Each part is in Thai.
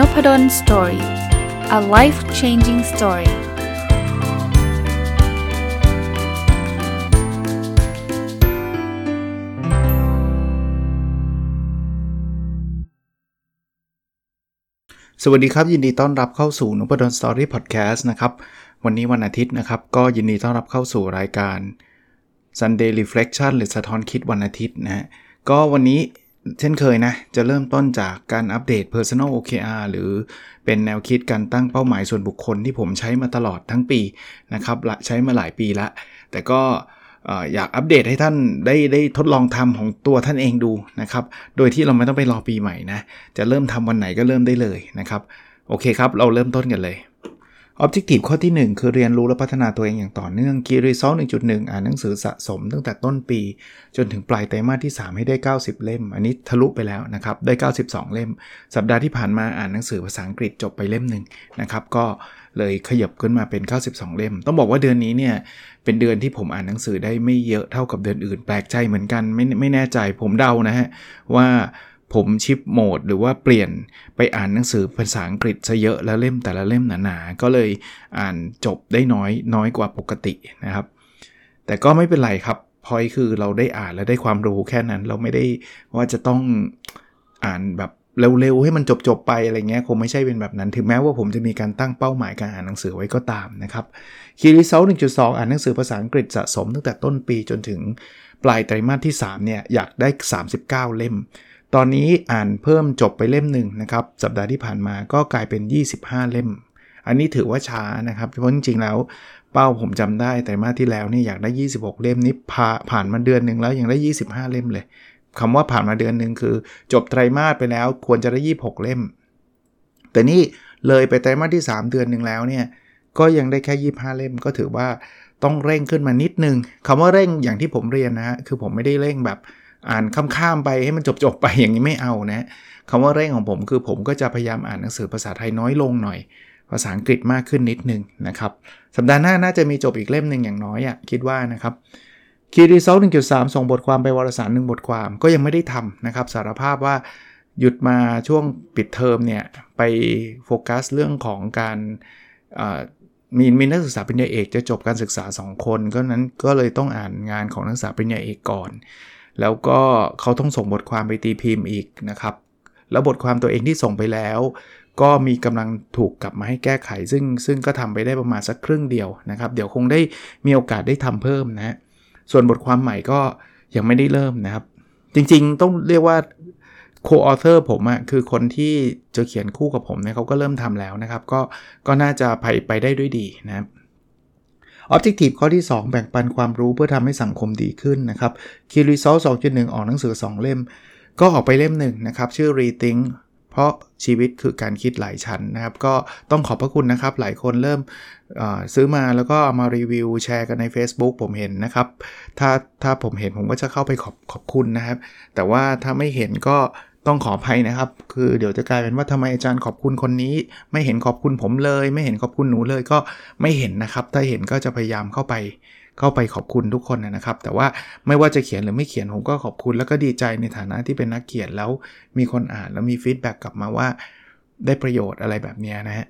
Nopadol's Story a life changing story สวัสดีครับ ยินดีต้อนรับเข้าสู่น p ด d สตอรี่พอดแคสต์นะครับ วันนี้วันอาทิตย์นะครับ ก็ยินดีต้อนรับเข้าสู่รายการ Sunday Reflection หรือสะท้อนคิดวันอาทิตย์นะฮะก็วันนี้ เช่นเคยนะ จะเริ่มต้นจากการอัปเดต Personal OKR หรือเป็นแนวคิดการตั้งเป้าหมายส่วนบุคคลที่ผมใช้มาตลอดทั้งปีนะครับใช้มาหลายปีละ แต่ก็อยากอัปเดตให้ท่านได้ได้ทดลองทำของตัวท่านเองดูนะครับ โดยที่เราไม่ต้องไปรอปีใหม่นะ จะเริ่มทำวันไหนก็เริ่มได้เลยนะครับ โอเคครับ เราเริ่มต้นกันเลย Objective ข้อที่ 1 คือเรียนรู้และพัฒนาตัวเองอย่างต่อเนื่อง Key Result 1.1 อ่านหนังสือสะสมตั้งแต่ต้นปี จนถึงปลายไตรมาสที่ 3 ให้ได้ 90 เล่ม อันนี้ทะลุไปแล้วนะครับ ได้ 92 เล่ม สัปดาห์ที่ผ่านมาอ่านหนังสือภาษาอังกฤษจบไปเล่มหนึ่งนะครับ ก็เลยขยับขึ้นมาเป็น 92 เล่ม ต้องบอกว่าเดือนนี้เนี่ย เป็นเดือนที่ผมอ่านหนังสือได้ไม่เยอะเท่ากับเดือนอื่น แปลกใจเหมือนกัน ไม่ไม่แน่ใจผมเดานะฮะว่า ผมชิปโหมดหรือว่าเปลี่ยนไปอ่านหนังสือภาษาอังกฤษซะเยอะแล้วเล่มแต่ละเล่มหนาๆ ก็เลยอ่านจบได้น้อยน้อยกว่าปกตินะครับ แต่ก็ไม่เป็นไรครับพอยคือเราได้อ่านและได้ความรู้แค่นั้นเราไม่ได้ว่าจะต้องอ่านแบบเร็วๆให้มันจบๆไปอะไรเงี้ยคงไม่ใช่เป็นแบบนั้น ถึงแม้ว่าผมจะมีการตั้งเป้าหมายการอ่านหนังสือไว้ก็ตามนะครับคีรีเซลหนึ่งจุดสองอ่านหนังสือภาษาอังกฤษสะสมตั้งแต่ต้นปีจนถึงปลายไตรมาสที่ 3 เนี่ย อยากได้ 39 เล่ม ตอนนี้อ่านเพิ่มจบไปเล่มหนึ่งนะครับ สัปดาห์ที่ผ่านมาก็กลายเป็น 25 เล่ม อันนี้ถือว่าช้านะครับ เพราะจริงๆแล้วเป้าผมจำได้แต่มาที่แล้วนี่อยากได้ 26 เล่มนี้ผ่าผ่านมาเดือนหนึ่งแล้วยังได้ 25 เล่มเลยคำว่าผ่านมาเดือนหนึ่งคือ จบไตรมาสไปแล้วควรจะได้ 26 เล่ม แต่นี่เลยไปไตรมาสที่ 3 เดือนหนึ่งแล้วเนี่ยก็ยังได้แค่ 25 เล่มก็ถือว่าต้องเร่งขึ้นมานิดนึงคำว่าเร่งอย่างที่ผมเรียนนะฮะคือผมไม่ได้เร่งแบบ อ่านข้ามๆไปให้มันจบๆไปอย่างนี้ไม่เอานะคำว่าเร่งของผมคือผมก็จะพยายามอ่านหนังสือภาษาไทยน้อยลงหน่อย ภาษาอังกฤษมากขึ้นนิดนึงนะครับ สัปดาห์หน้าน่าจะมีจบอีกเล่มหนึ่งอย่างน้อยอะ่ะคิดว่านะครับคีรีเซลหนึ่งจุดสามส่งบทความไปวารสารหนึ่งบทความก็ยังไม่ได้ทำนะครับ สารภาพว่าหยุดมาช่วงปิดเทอมเนี่ย ไปโฟกัสเรื่องของการมีมีนักศึกษาปริญญาเอกจะจบการศึกษา 2 คนก็นั้นก็เลยต้องอ่านงานของนักศึกษาปริญญาเอกก่อน แล้วก็เขาต้องส่งบทความไปตีพิมพ์อีกนะครับ แล้วบทความตัวเองที่ส่งไปแล้ว ก็มีกำลังถูกกลับมาให้แก้ไข ซึ่งซึ่งก็ทำไปได้ประมาณสักครึ่งเดียวนะครับ เดี๋ยวคงได้มีโอกาสได้ทำเพิ่มนะส่วนบทความใหม่ก็ยังไม่ได้เริ่มนะครับ จริงๆต้องเรียกว่าโคออเทอร์ผมอะคือคนที่จะเขียนคู่กับผมเนี่ยเขาก็เริ่มทำแล้วนะครับ ก็ก็น่าจะไปไปได้ด้วยดีนะครับ Objective ข้อที่ 2 แบ่งปันความรู้เพื่อทำให้สังคมดีขึ้นนะครับ Key Result 2.1 ออกหนังสือ 2 เล่ม ก็ออกไปเล่มหนึ่งนะครับ ชื่อ Rethink เพราะชีวิตคือการคิดหลายชั้นนะครับ ก็ต้องขอบพระคุณนะครับ หลายคนเริ่มซื้อมาแล้วก็ามารีวิวแชร์กันใน Facebook ผมเห็นนะครับ ถ้าถ้าผมเห็นผมก็จะเข้าไปขอบขอบคุณนะครับ แต่ว่าถ้าไม่เห็นก็ ต้องขออภัยนะครับ คือเดี๋ยวจะกลายเป็นว่าทำไมอาจารย์ขอบคุณคนนี้ ไม่เห็นขอบคุณผมเลย ไม่เห็นขอบคุณหนูเลยก็ไม่เห็นนะครับ ถ้าเห็นก็จะพยายามเข้าไปเข้าไปขอบคุณทุกคนนะครับ แต่ว่าไม่ว่าจะเขียนหรือไม่เขียนผมก็ขอบคุณ แล้วก็ดีใจในฐานะที่เป็นนักเขียนแล้วมีคนอ่านแล้วมี feedback กลับมาว่าได้ประโยชน์อะไรแบบนี้นะฮะ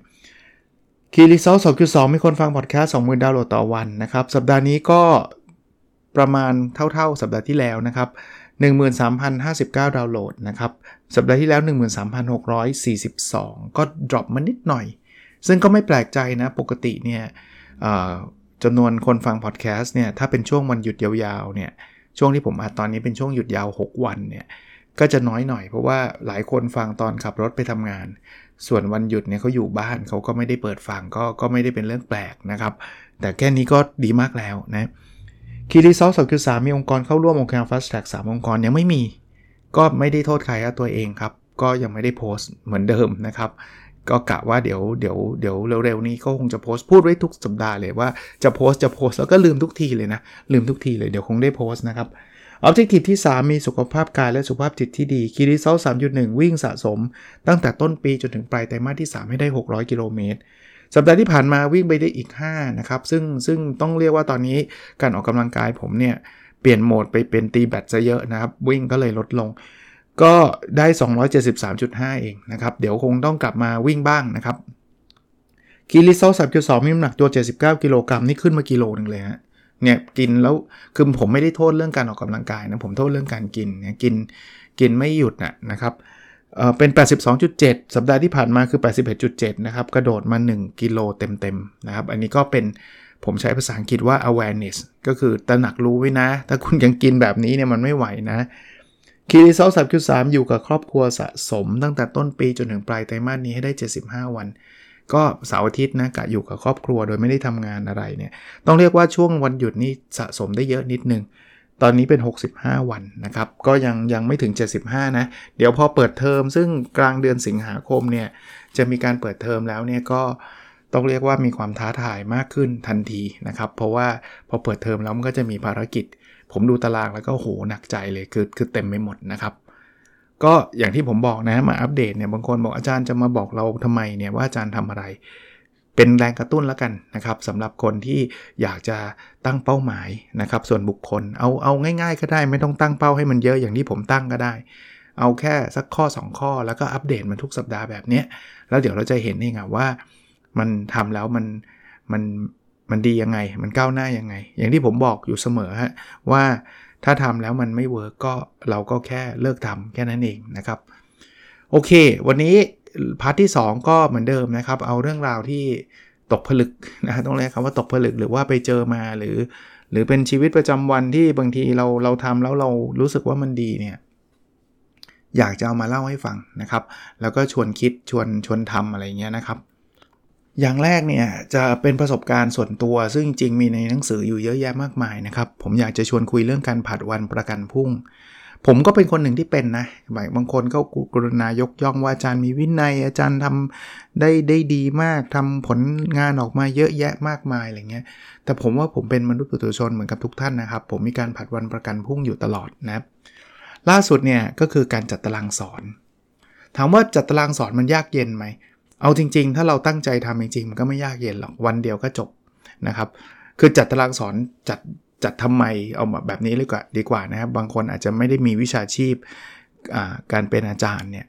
Key Result สองสองมีคนฟังพอดแคสต์สองหมื่นดาวน์โหลดต่อวันนะครับ สัปดาห์นี้ก็ประมาณเท่าๆ สัปดาห์ที่แล้วนะครับ 13,059 ดาวน์โหลดนะครับ สัปดาห์ที่แล้ว 13,642 ก็ drop มานิดหน่อย ซึ่งก็ไม่แปลกใจนะ ปกติเนี่ยจำนวนคนฟังพอดแคสต์เนี่ย ถ้าเป็นช่วงวันหยุดยาวๆ เนี่ย ช่วงที่ผมอัดตอนนี้เป็นช่วงหยุดยาว 6 วันเนี่ย ก็จะน้อยหน่อยเพราะว่าหลายคนฟังตอนขับรถไปทำงาน ส่วนวันหยุดเนี่ยเขาอยู่บ้านเขาก็ไม่ได้เปิดฟังก็ก็ไม่ได้เป็นเรื่องแปลกนะครับ แต่แค่นี้ก็ดีมากแล้วนะ Key Result สองสามมีองค์กรเข้าร่วมองค์การ Fast Track สามองค์กรยังไม่มี ก็ไม่ได้โทษใครตัวเองครับ ก็ยังไม่ได้โพสต์เหมือนเดิมนะครับ ก็กะว่าเดี๋ยวเดี๋ยวเดี๋ยวเร็วๆนี้ก็คงจะโพสต์พูดไว้ทุกสัปดาห์เลยว่าจะโพสต์จะโพสต์แล้วก็ลืมทุกทีเลยนะ ลืมทุกทีเลยเดี๋ยวคงได้โพสต์นะครับออบเจกตีที่ 3 มีสุขภาพกายและสุขภาพจิตที่ดีคีรีเซลสามจุดหนึ่งวิ่งสะสม ตั้งแต่ต้นปีจนถึงปลายไตรมาสที่ 3 ให้ได้ 600 กิโลเมตร สัปดาห์ที่ผ่านมาวิ่งไปได้อีก5นะครับซึ่งซึ่งต้องเรียกว่าตอนนี้การออกกำลังกายผมเนี่ยเปลี่ยนโหมดไปเป็นตีแบตซะเยอะนะครับวิ่งก็เลยลดลง ก็ได้ 273.5 เองนะครับเดี๋ยวคงต้องกลับมาวิ่งบ้างนะครับคีริโซสับจุดสองมีน้ำหนักตัว 79 กิโลกรัมนี่ขึ้นมากิโลนึงเลยฮะเนี่ยกินแล้วคือผมไม่ได้โทษเรื่องการออกกำลังกายนะผมโทษเรื่องการกินเนี่ยกินกินไม่หยุดนะนะครับ เออเป็น 82.7 สัปดาห์ที่ผ่านมาคือ 81.7 นะครับ กระโดดมา 1 กิโลเต็มๆ นะครับ อันนี้ก็เป็นผมใช้ภาษาอังกฤษว่า awareness ก็คือตระหนักรู้ไว้นะ ถ้าคุณยังกินแบบนี้เนี่ยมันไม่ไหวนะคีรีเซลสับคิวสามอยู่กับครอบครัวสะสมตั้งแต่ต้นปีจนถึงปลายไตรมาสนี้ให้ได้ 75 วัน ก็เสาร์อาทิตย์นะกะอยู่กับครอบครัวโดยไม่ได้ทำงานอะไรเนี่ย ต้องเรียกว่าช่วงวันหยุดนี่สะสมได้เยอะนิดนึง ตอนนี้เป็น 65 วันนะครับ ก็ยังยังไม่ถึง 75 นะ เดี๋ยวพอเปิดเทอม ซึ่งกลางเดือนสิงหาคมเนี่ย จะมีการเปิดเทอมแล้วเนี่ยก็ต้องเรียกว่ามีความท้าทายมากขึ้นทันทีนะครับ เพราะว่าพอเปิดเทอมแล้วมันก็จะมีภารกิจ ผมดูตารางแล้วก็โหหนักใจเลยคือคือเต็มไปหมดนะครับ ก็อย่างที่ผมบอกนะมาอัปเดตเนี่ยบางคนบอกอาจารย์จะมาบอกเราทำไมเนี่ยว่าอาจารย์ทำอะไร เป็นแรงกระตุ้นแล้วกันนะครับสำหรับคนที่อยากจะตั้งเป้าหมายนะครับ ส่วนบุคคลเอาเอาง่าย ๆ ก็ได้ไม่ต้องตั้งเป้าให้มันเยอะอย่างที่ผมตั้งก็ได้ เอาแค่สักข้อ 2 ข้อแล้วก็อัปเดตมันทุกสัปดาห์แบบนี้แล้วเดี๋ยวเราจะเห็นเองว่า มันทำแล้วมันมันมันดียังไง มันก้าวหน้ายังไง อย่างที่ผมบอกอยู่เสมอฮะว่าถ้าทำแล้วมันไม่ work ก็เราก็แค่เลิกทำแค่นั้นเองนะครับ โอเค วันนี้ part ที่ 2 ก็เหมือนเดิมนะครับ เอาเรื่องราวที่ตกผลึกนะต้องเรียกคำว่าตกผลึกหรือว่าไปเจอมาหรือ หรือเป็นชีวิตประจำวันที่บางทีเราเราทำแล้วเรารู้สึกว่ามันดีเนี่ยอยากจะเอามาเล่าให้ฟังนะครับ แล้วก็ชวนคิดชวนชวนทำอะไรเงี้ยนะครับ อย่างแรกเนี่ยจะเป็นประสบการณ์ส่วนตัว ซึ่งจริงมีในหนังสืออยู่เยอะแยะมากมายนะครับ ผมอยากจะชวนคุยเรื่องการผัดวันประกันพุ่ง ผมก็เป็นคนหนึ่งที่เป็นนะบางคนก็กรุณายกย่องว่าอาจารย์มีวินัย อาจารย์ทำได้ได้ดีมากทำผลงานออกมาเยอะแยะมากมายอะไรเงี้ย แต่ผมว่าผมเป็นมนุษย์ปุถุชนเหมือนกับทุกท่านนะครับ ผมมีการผัดวันประกันพรุ่งอยู่ตลอดนะครับล่าสุดเนี่ยก็คือการจัดตารางสอน ถามว่าจัดตารางสอนมันยากเย็นไหม เอาจริง ๆ ถ้าเราตั้งใจทำจริงๆมันก็ไม่ยากเย็นหรอกวันเดียวก็จบนะครับ คือจัดตารางสอนจัด จัดทำไมเอาแบบนี้เลยกว่าดีกว่านะครับบางคนอาจจะไม่ได้มีวิชาชีพการเป็นอาจารย์เนี่ย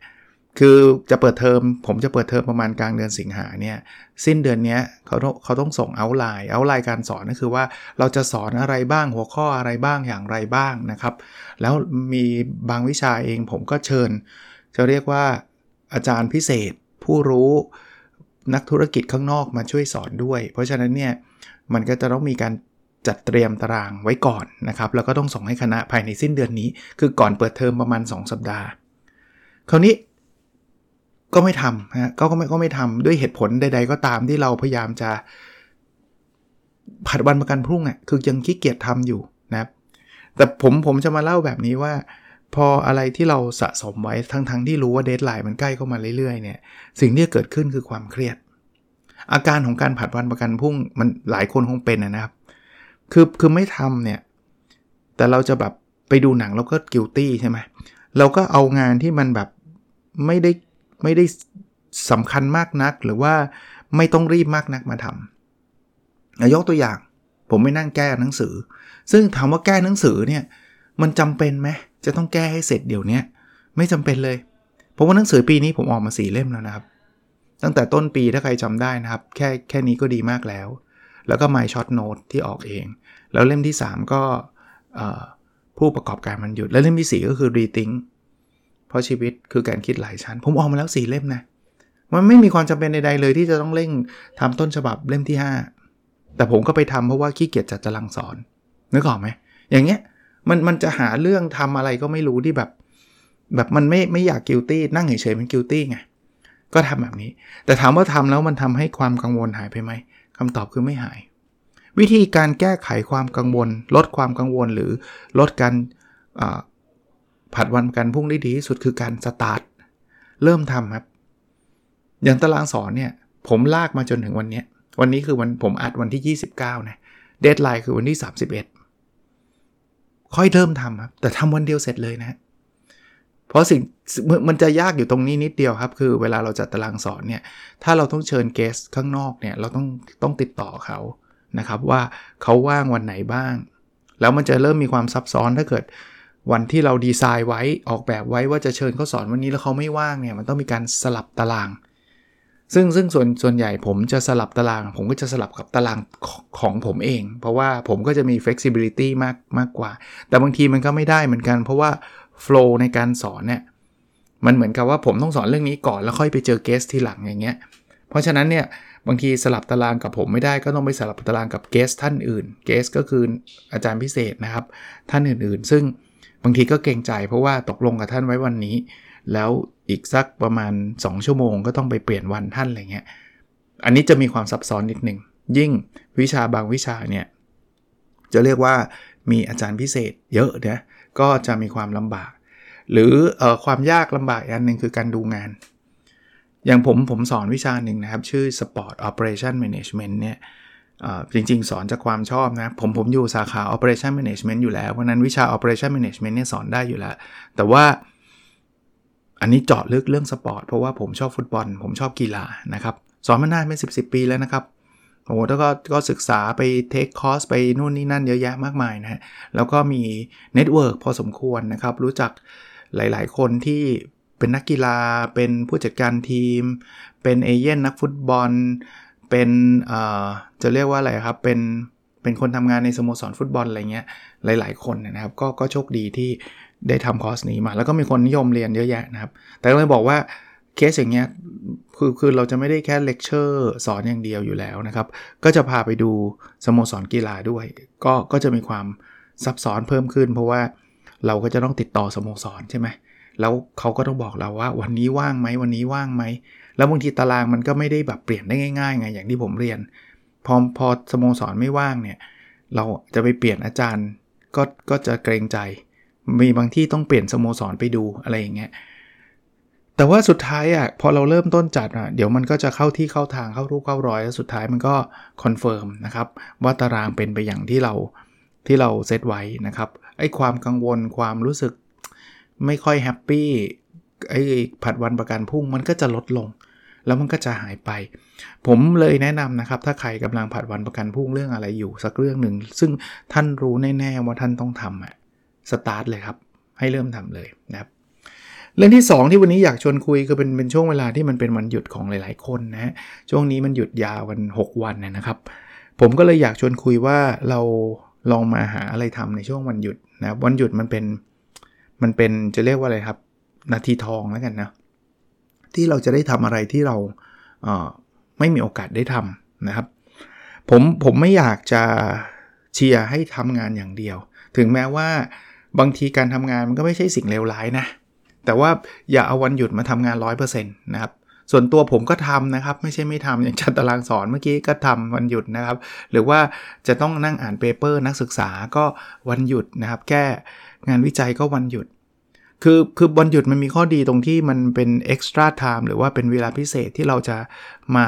คือจะเปิดเทอมผมจะเปิดเทอมประมาณกลางเดือนสิงหาเนี่ยสิ้นเดือนนี้เขาเขาต้องส่งเอาไลน์เอาไลน์การสอนก็คือว่าเราจะสอนอะไรบ้างหัวข้ออะไรบ้างอย่างไรบ้างนะครับ แล้วมีบางวิชาเองผมก็เชิญ จะเรียกว่าอาจารย์พิเศษ ผู้รู้นักธุรกิจข้างนอกมาช่วยสอนด้วย เพราะฉะนั้นเนี่ยมันก็จะต้องมีการ จัดเตรียมตารางไว้ก่อนนะครับ แล้วก็ต้องส่งให้คณะภายในสิ้นเดือนนี้ คือก่อนเปิดเทอมประมาณ 2 สัปดาห์ คราวนี้ก็ไม่ทำฮะก็ไม่ก็ไม่ทำด้วยเหตุผลใด ๆ ก็ตามที่เราพยายามจะ ผัดวันประกันพรุ่งอะคือยังขี้เกียจทำอยู่นะครับ แต่ผมผมจะมาเล่าแบบนี้ว่า พออะไรที่เราสะสมไว้ทั้งๆทที่รู้ว่าเดทไลน์มันใกล้เข้ามาเรื่อยๆเนี่ย สิ่งที่เกิดขึ้นคือความเครียด อาการของการผัดวันประกันพรุ่งมันหลายคนคงเป็นนะครับ คือคือไม่ทำเนี่ย แต่เราจะแบบไปดูหนังเราก็กิลตี้ใช่ไหมเราก็เอางานที่มันแบบไม่ได้ไม่ได้สำคัญมากนัก หรือว่าไม่ต้องรีบมากนักมาทำยกตัวอย่าง ผมไม่นั่งแก้หนังสือ ซึ่งถามว่าแก้หนังสือเนี่ยมันจำเป็นไหมจะต้องแก้ให้เสร็จเดี๋ยวนี้ไม่จำเป็นเลยเพราะว่าหนังสือปีนี้ผมออกมาสี่เล่มแล้วนะครับ ตั้งแต่ต้นปีถ้าใครจำได้นะครับ แค่แค่นี้ก็ดีมากแล้ว แล้วก็ My Short Note ที่ออกเอง แล้วเล่มที่ 3 ก็ผู้ประกอบการมนุษย์ และเล่มที่ 4 ก็คือ Rethink เพราะชีวิตคือการคิดหลายชั้น ผมออกมาแล้ว 4 เล่มนะ มันไม่มีความจำเป็นใดๆเลยที่จะต้องเร่งทำต้นฉบับเล่มที่ 5 แต่ผมก็ไปทำเพราะว่าขี้เกียจจัดตารางสอนนึกออกไหมอย่างเงี้ยมันมันจะหาเรื่องทำอะไรก็ไม่รู้ที่แบบ แบบมันไม่ไม่อยาก guilty นั่งเฉยๆมัน guilty ไงก็ทำแบบนี้ แต่ถามว่าทำแล้วมันทำให้ความกังวลหายไปไหม คำตอบคือไม่หาย วิธีการแก้ไขความกังวล ลดความกังวลหรือลดการผัดวันประกันพรุ่งได้ดีที่สุดคือการสตาร์ทเริ่มทำครับ อย่างตารางสอนเนี่ย ผมลากมาจนถึงวันนี้วันนี้คือวันผมอัดวันที่ 29 นะ deadline คือวันที่ 31 ค่อยเริ่มทำครับ แต่ทำวันเดียวเสร็จเลยนะ เพราะสิ่งมันจะยากอยู่ตรงนี้นิดเดียวครับ คือเวลาเราจัดตารางสอนเนี่ย ถ้าเราต้องเชิญเกสข้างนอกเนี่ย เราต้องต้องติดต่อเขานะครับว่าเขาว่างวันไหนบ้าง แล้วมันจะเริ่มมีความซับซ้อนถ้าเกิดวันที่เราดีไซน์ไว้ออกแบบไว้ว่าจะเชิญเขาสอนวันนี้แล้วเขาไม่ว่างเนี่ยมันต้องมีการสลับตาราง ซึ่งซึ่งส่วนส่วนใหญ่ผมจะสลับตาราง ผมก็จะสลับกับตารางของผมเอง เพราะว่าผมก็จะมี flexibility มากมากกว่า แต่บางทีมันก็ไม่ได้เหมือนกัน เพราะว่า flow ในการสอนเนี่ยมันเหมือนกับว่าผมต้องสอนเรื่องนี้ก่อนแล้วค่อยไปเจอเกสทีหลังอย่างเงี้ย เพราะฉะนั้นเนี่ยบางทีสลับตารางกับผมไม่ได้ก็ต้องไปสลับตารางกับเกสท่านอื่น เกสก็คืออาจารย์พิเศษนะครับ ท่านอื่นๆ ซึ่งบางทีก็เกรงใจเพราะว่าตกลงกับท่านไว้วันนี้ แล้วอีกสักประมาณ 2 ชั่วโมงก็ต้องไปเปลี่ยนวันท่านอะไรเงี้ย อันนี้จะมีความซับซ้อนนิดหนึ่ง ยิ่งวิชาบางวิชาเนี่ยจะเรียกว่ามีอาจารย์พิเศษเยอะเนี่ย ก็จะมีความลำบาก หรืออความยากลำบากอันหนึ่งคือการดูงาน อย่างผมผมสอนวิชาหนึ่งนะครับ ชื่อ Sport Operation Management เนี่ยจริงๆ สอนจากความชอบนะ ผมผมอยู่สาขา Operation Management อยู่แล้ว เพราะนั้นวิชา Operation Management เนี่ยสอนได้อยู่แล้ว แต่ว่าอันนี้เจาะลึกเรื่องสปอร์ตเพราะว่าผมชอบฟุตบอล ผมชอบกีฬานะครับ สอนมานานเป็น 10 10ปีแล้วนะครับ โอ้โหแล้วก็ก็ศึกษาไป take course ไปนู่นนี่นั่นเยอะแยะมากมายนะฮะ แล้วก็มี network พอสมควรนะครับ รู้จักหลาย ๆ คนที่เป็นนักกีฬา เป็นผู้จัดการทีม เป็นเอเย่นต์นักฟุตบอล เป็นเอ่อจะเรียกว่าอะไรครับ เป็นเป็นคนทำงานในสโมสรฟุตบอลอะไรเงี้ย หลาย ๆ คนนะครับ ก็ก็โชคดีที่ได้ทำคอร์สนี้มา แล้วก็มีคนนิยมเรียนเยอะแยะนะครับ แต่เลยบอกว่า เคสอย่างเงี้ยคือคือเราจะไม่ได้แค่เลคเชอร์สอนอย่างเดียวอยู่แล้วนะครับ ก็จะพาไปดูสโมสรกีฬาด้วย ก็ก็จะมีความซับซ้อนเพิ่มขึ้น เพราะว่าเราก็จะต้องติดต่อสโมสรใช่ไหมแล้วเขาก็ต้องบอกเราว่าวันนี้ว่างไหมวันนี้ว่างไหม แล้วบางทีตารางมันก็ไม่ได้แบบเปลี่ยนได้ง่ายๆไงอย่างที่ผมเรียน พอพอสโมสรไม่ว่างเนี่ย เราจะไปเปลี่ยนอาจารย์ก็ก็จะเกรงใจ มีบางที่ต้องเปลี่ยนสโมสรไปดูอะไรอย่างเงี้ย แต่ว่าสุดท้ายอะพอเราเริ่มต้นจัดอะเดี๋ยวมันก็จะเข้าที่เข้าทางเข้ารูปเข้ารอยแล้วสุดท้ายมันก็ confirm นะครับว่าตารางเป็นไปอย่างที่เราที่เราเซตไว้นะครับไอ้ความกังวลความรู้สึกไม่ค่อย happy ไอ้ผัดวันประกันพรุ่งมันก็จะลดลง แล้วมันก็จะหายไป ผมเลยแนะนำนะครับ ถ้าใครกำลังผัดวันประกันพรุ่งเรื่องอะไรอยู่ สักเรื่องหนึ่ง ซึ่งท่านรู้แน่ๆว่าท่านต้องทำอะสตาร์ทเลยครับ ให้เริ่มทำเลยนะครับ เรื่องที่ 2 ที่วันนี้อยากชวนคุยคือเป็นเป็นช่วงเวลาที่มันเป็นวันหยุดของหลาย ๆ คนนะฮะช่วงนี้มันหยุดยาววัน 6 วันนะครับ ผมก็เลยอยากชวนคุยว่าเราลองมาหาอะไรทำในช่วงวันหยุดนะวันหยุดมันเป็นมันเป็นจะเรียกว่าอะไรครับ นาทีทองแล้วกันนะที่เราจะได้ทำอะไรที่เราเไม่มีโอกาสได้ทำนะครับ ผมผมไม่อยากจะเชียร์ให้ทำงานอย่างเดียว ถึงแม้ว่าบางทีการทำงานมันก็ไม่ใช่สิ่งเลวร้ายนะ แต่ว่าอย่าเอาวันหยุดมาทำงาน 100%นะครับส่วนตัวผมก็ทำนะครับ ไม่ใช่ไม่ทำอย่างจัดตารางสอนเมื่อกี้ก็ทำวันหยุดนะครับ หรือว่าจะต้องนั่งอ่านเปเปอร์นักศึกษาก็วันหยุดนะครับ แก้งานวิจัยก็วันหยุด คือคือวันหยุดมันมีข้อดีตรงที่มันเป็น extra time หรือว่าเป็นเวลาพิเศษที่เราจะมา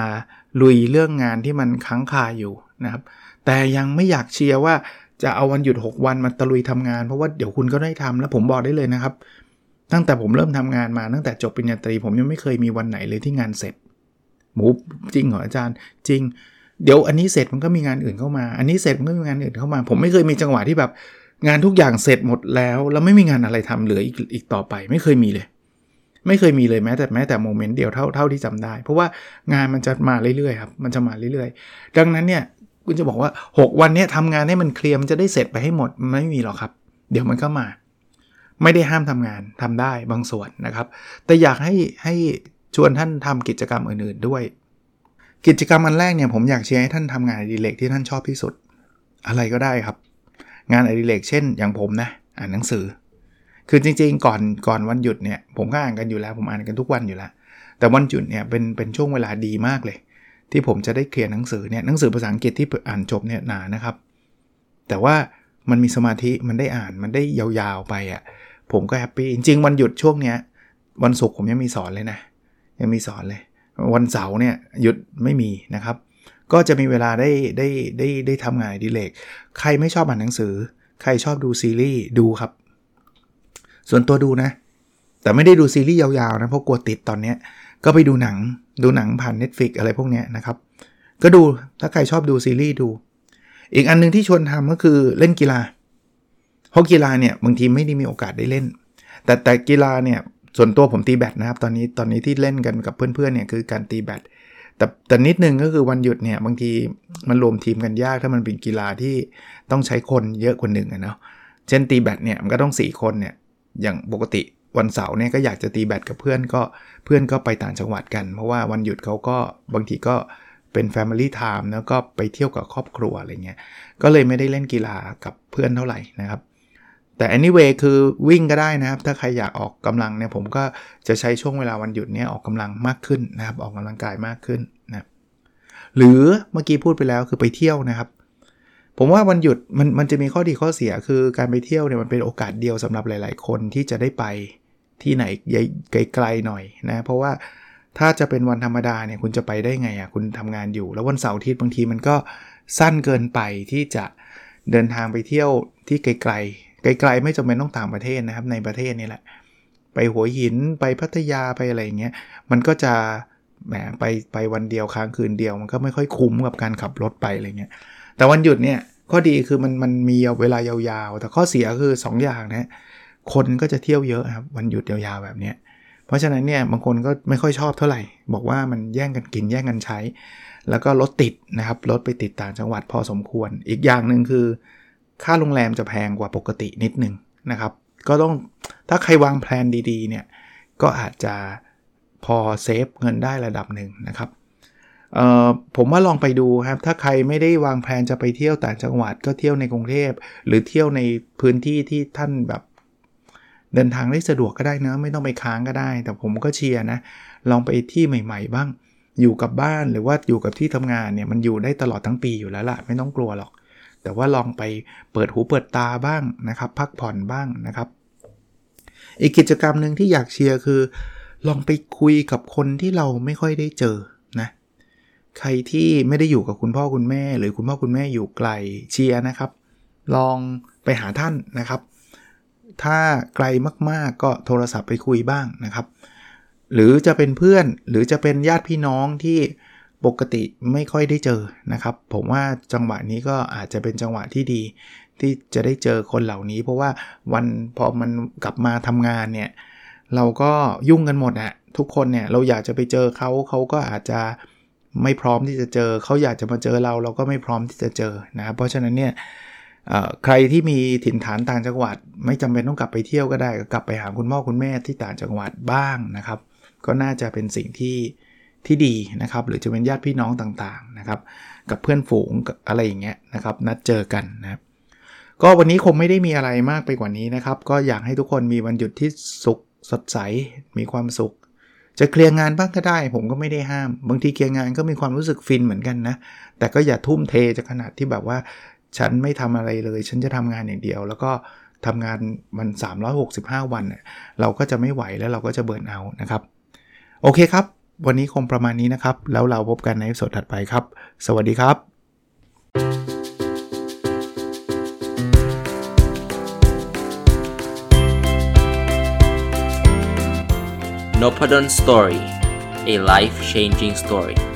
ลุยเรื่องงานที่มันค้างคาอยู่นะครับ แต่ยังไม่อยากเชียร์ว่าจะเอาวันหยุด 6 วันมาตะลุยทำงาน เพราะว่าเดี๋ยวคุณก็ได้ทำแล้วผมบอกได้เลยนะครับ ตั้งแต่ผมเริ่มทำงานมาตั้งแต่จบปริญญาตรี ผมยังไม่เคยมีวันไหนเลยที่งานเสร็จหมูจริงเหรออาจารย์จริง เดี๋ยวอันนี้เสร็จมันก็มีงานอื่นเข้ามา อันนี้เสร็จมันก็มีงานอื่นเข้ามา ผมไม่เคยมีจังหวะที่แบบ งานทุกอย่างเสร็จหมดแล้ว แล้วไม่มีงานอะไรทำเหลืออีกอีกต่อไป ไม่เคยมีเลย ไม่เคยมีเลยแม้แต่แม้แต่โมเมนต์เดียวเท่าเท่าที่จำได้ เพราะว่างานมันจะมาเรื่อยๆครับมันจะมาเรื่อยๆ ดังนั้นเนี่ยคุณจะบอกว่า 6 วันนี้ทำงานให้มันเคลียร์มันจะได้เสร็จไปให้หมดไม่มีหรอกครับ เดี๋ยวมันก็มา ไม่ได้ห้ามทำงานทำได้บางส่วนนะครับ แต่อยากให้ให้ชวนท่านทำกิจกรรมอื่นๆด้วย กิจกรรมอันแรกเนี่ยผมอยากเชียร์ให้ท่านทำงานอดิเรกที่ท่านชอบที่สุด อะไรก็ได้ครับ งานอดิเรกเช่น อย่างผมนะอ่านหนังสือ คือจริงๆ ก่อนก่อนวันหยุดเนี่ยผมก็อ่านกันอยู่แล้ว ผมอ่านกันทุกวันอยู่แล้ว แต่วันหยุดเนี่ยเป็นเป็นช่วงเวลาดีมากเลย ที่ผมจะได้ clear หนังสือเนี่ยหนังสือภาษาอังกฤษที่อ่านจบเนี่ยหนานะครับ แต่ว่ามันมีสมาธิมันได้อ่านมันได้ยาวๆไปอะ่ะ ผมก็ happy จริงๆวันหยุดช่วงเนี้ยวันศุกร์ผมยังมีสอนเลยนะ ยังมีสอนเลย วันเสาร์เนี่ยหยุดไม่มีนะครับ ก็จะมีเวลาได้ได้ได้ได้ทำงานดิเลกใครไม่ชอบอ่านหนังสือ ใครชอบดูซีรีส์ดูครับ ส่วนตัวดูนะ แต่ไม่ได้ดูซีรีส์ยาวๆนะเพราะกลัวติดตอนนี้ก็ไปดูหนังดูหนังผ่าน Netflix อะไรพวกนี้นะครับ ก็ดูถ้าใครชอบดูซีรีส์ดู อีกอันนึงที่ชวนทำก็คือเล่นกีฬา เพราะกีฬาเนี่ยบางทีไม่ได้มีโอกาสได้เล่น แต่แต่กีฬาเนี่ยส่วนตัวผมตีแบดนะครับ ตอนนี้ตอนนี้ที่เล่นกันกับเพื่อนๆเนี่ยคือการตีแบดแต่แต่นิดนึงก็คือวันหยุดเนี่ยบางทีมันรวมทีมกันยากถ้ามันเป็นกีฬาที่ต้องใช้คนเยอะกว่าหนึ่งอะเนาะเช่นตีแบดเนี่ยมันก็ต้อง 4 คนเนี่ยอย่างปกติวันเสาร์เนี่ยก็อยากจะตีแบดกับเพื่อนก็เพื่อนก็ไปต่างจังหวัดกัน เพราะว่าวันหยุดเขาก็บางทีก็เป็น Family Time แล้วก็ไปเที่ยวกับครอบครัวอะไรเงี้ยก็เลยไม่ได้เล่นกีฬากับเพื่อนเท่าไหร่นะครับ แต่ anyway คือวิ่งก็ได้นะครับ ถ้าใครอยากออกกำลังเนี่ยผมก็จะใช้ช่วงเวลาวันหยุดเนี่ยออกกำลังมากขึ้นนะครับ ออกกำลังกายมากขึ้นนะหรือเมื่อกี้พูดไปแล้วคือไปเที่ยวนะครับ ผมว่าวันหยุดมันมันจะมีข้อดีข้อเสียคือการไปเที่ยวเนี่ยมันเป็นโอกาสเดียวสำหรับหลาย ๆ คนที่จะได้ไปที่ไหนไกลๆหน่อยนะเพราะว่าถ้าจะเป็นวันธรรมดาเนี่ยคุณจะไปได้ไงอะ่ะคุณทำงานอยู่ แล้ววันเสาร์อาทิตย์บางทีมันก็สั้นเกินไปที่จะเดินทางไปเที่ยวที่ไกล ไกลๆไม่จำเป็นต้องต่างประเทศนะครับ ในประเทศนี่แหละ ไปหัวหินไปพัทยาไปอะไรอย่างเงี้ยมันก็จะแหมไปไปวันเดียวค้างคืนเดียวมันก็ไม่ค่อยคุ้มกับการขับรถไปอะไรเงี้ยแต่วันหยุดเนี่ยข้อดีคือมันมันมีเวลายาวๆ แต่ข้อเสียคือ 2 อย่างนะคนก็จะเที่ยวเยอะครับวันหยุดยาวๆแบบนี้เพราะฉะนั้นเนี่ยบางคนก็ไม่ค่อยชอบเท่าไหร่ บอกว่ามันแย่งกันกินแย่งกันใช้ แล้วก็รถติดนะครับรถไปติดต่างจังหวัดพอสมควร อีกอย่างหนึ่งคือ ค่าโรงแรมจะแพงกว่าปกตินิดนึงนะครับ ก็ต้องถ้าใครวางแผนดีๆเนี่ยก็อาจจะพอเซฟเงินได้ระดับหนึ่งนะครับผมว่าลองไปดูครับ ถ้าใครไม่ได้วางแผนจะไปเที่ยวต่างจังหวัดก็เที่ยวในกรุงเทพ หรือเที่ยวในพื้นที่ที่ท่านแบบเดินทางได้สะดวกก็ได้นะไม่ต้องไปค้างก็ได้ แต่ผมก็เชียร์นะ ลองไปที่ใหม่ ๆ บ้าง อยู่กับบ้านหรือว่าอยู่กับที่ทำงานเนี่ยมันอยู่ได้ตลอดทั้งปีอยู่แล้วล่ะ ไม่ต้องกลัวหรอก แต่ว่าลองไปเปิดหูเปิดตาบ้างนะครับ พักผ่อนบ้างนะครับ อีกกิจกรรมหนึ่งที่อยากเชียร์คือ ลองไปคุยกับคนที่เราไม่ค่อยได้เจอนะใครที่ไม่ได้อยู่กับคุณพ่อคุณแม่ หรือคุณพ่อคุณแม่อยู่ไกลเชียร์นะครับ ลองไปหาท่านนะครับ ถ้าไกลมากๆก็โทรศัพท์ไปคุยบ้างนะครับ หรือจะเป็นเพื่อนหรือจะเป็นญาติพี่น้องที่ ปกติไม่ค่อยได้เจอนะครับ ผมว่าจังหวะนี้ก็อาจจะเป็นจังหวะที่ดี ที่จะได้เจอคนเหล่านี้ เพราะว่าวันพอมันกลับมาทำงานเนี่ยเราก็ยุ่งกันหมดอะทุกคนเนี่ยเราอยากจะไปเจอเขาเขาก็อาจจะไม่พร้อมที่จะเจอเขาอยากจะมาเจอเราเราก็ไม่พร้อมที่จะเจอนะเพราะฉะนั้นเนี่ยใครที่มีถิ่นฐานต่างจังหวัด ไม่จำเป็นต้องกลับไปเที่ยวก็ได้ก็กลับไปหาคุณพ่อคุณแม่ที่ต่างจังหวัดบ้างนะครับ ก็น่าจะเป็นสิ่งที่ ที่ดีนะครับหรือจะเป็นญาติพี่น้องต่างๆนะครับกับเพื่อนฝูงอะไรอย่างเงี้ยนะครับนัดเจอกันนะครับก็วันนี้คงไม่ได้มีอะไรมากไปกว่านี้นะครับ ก็อยากให้ทุกคนมีวันหยุดที่สุขสดใสมีความสุข จะเคลียร์งานบ้างก็ได้ ผมก็ไม่ได้ห้าม บางทีเคลียร์งานก็มีความรู้สึกฟินเหมือนกันนะแต่ก็อย่าทุ่มเทจะขนาดที่แบบว่า ฉันไม่ทำอะไรเลย ฉันจะทำงานอย่างเดียว แล้วก็ทำงานมัน 365 วัน เราก็จะไม่ไหวแล้วเราก็จะเบิร์นเอานะครับ โอเคครับ วันนี้คงประมาณนี้นะครับ แล้วเราพบกันในสดถัดไปครับ สวัสดีครับ n o p a d o n Story a life changing story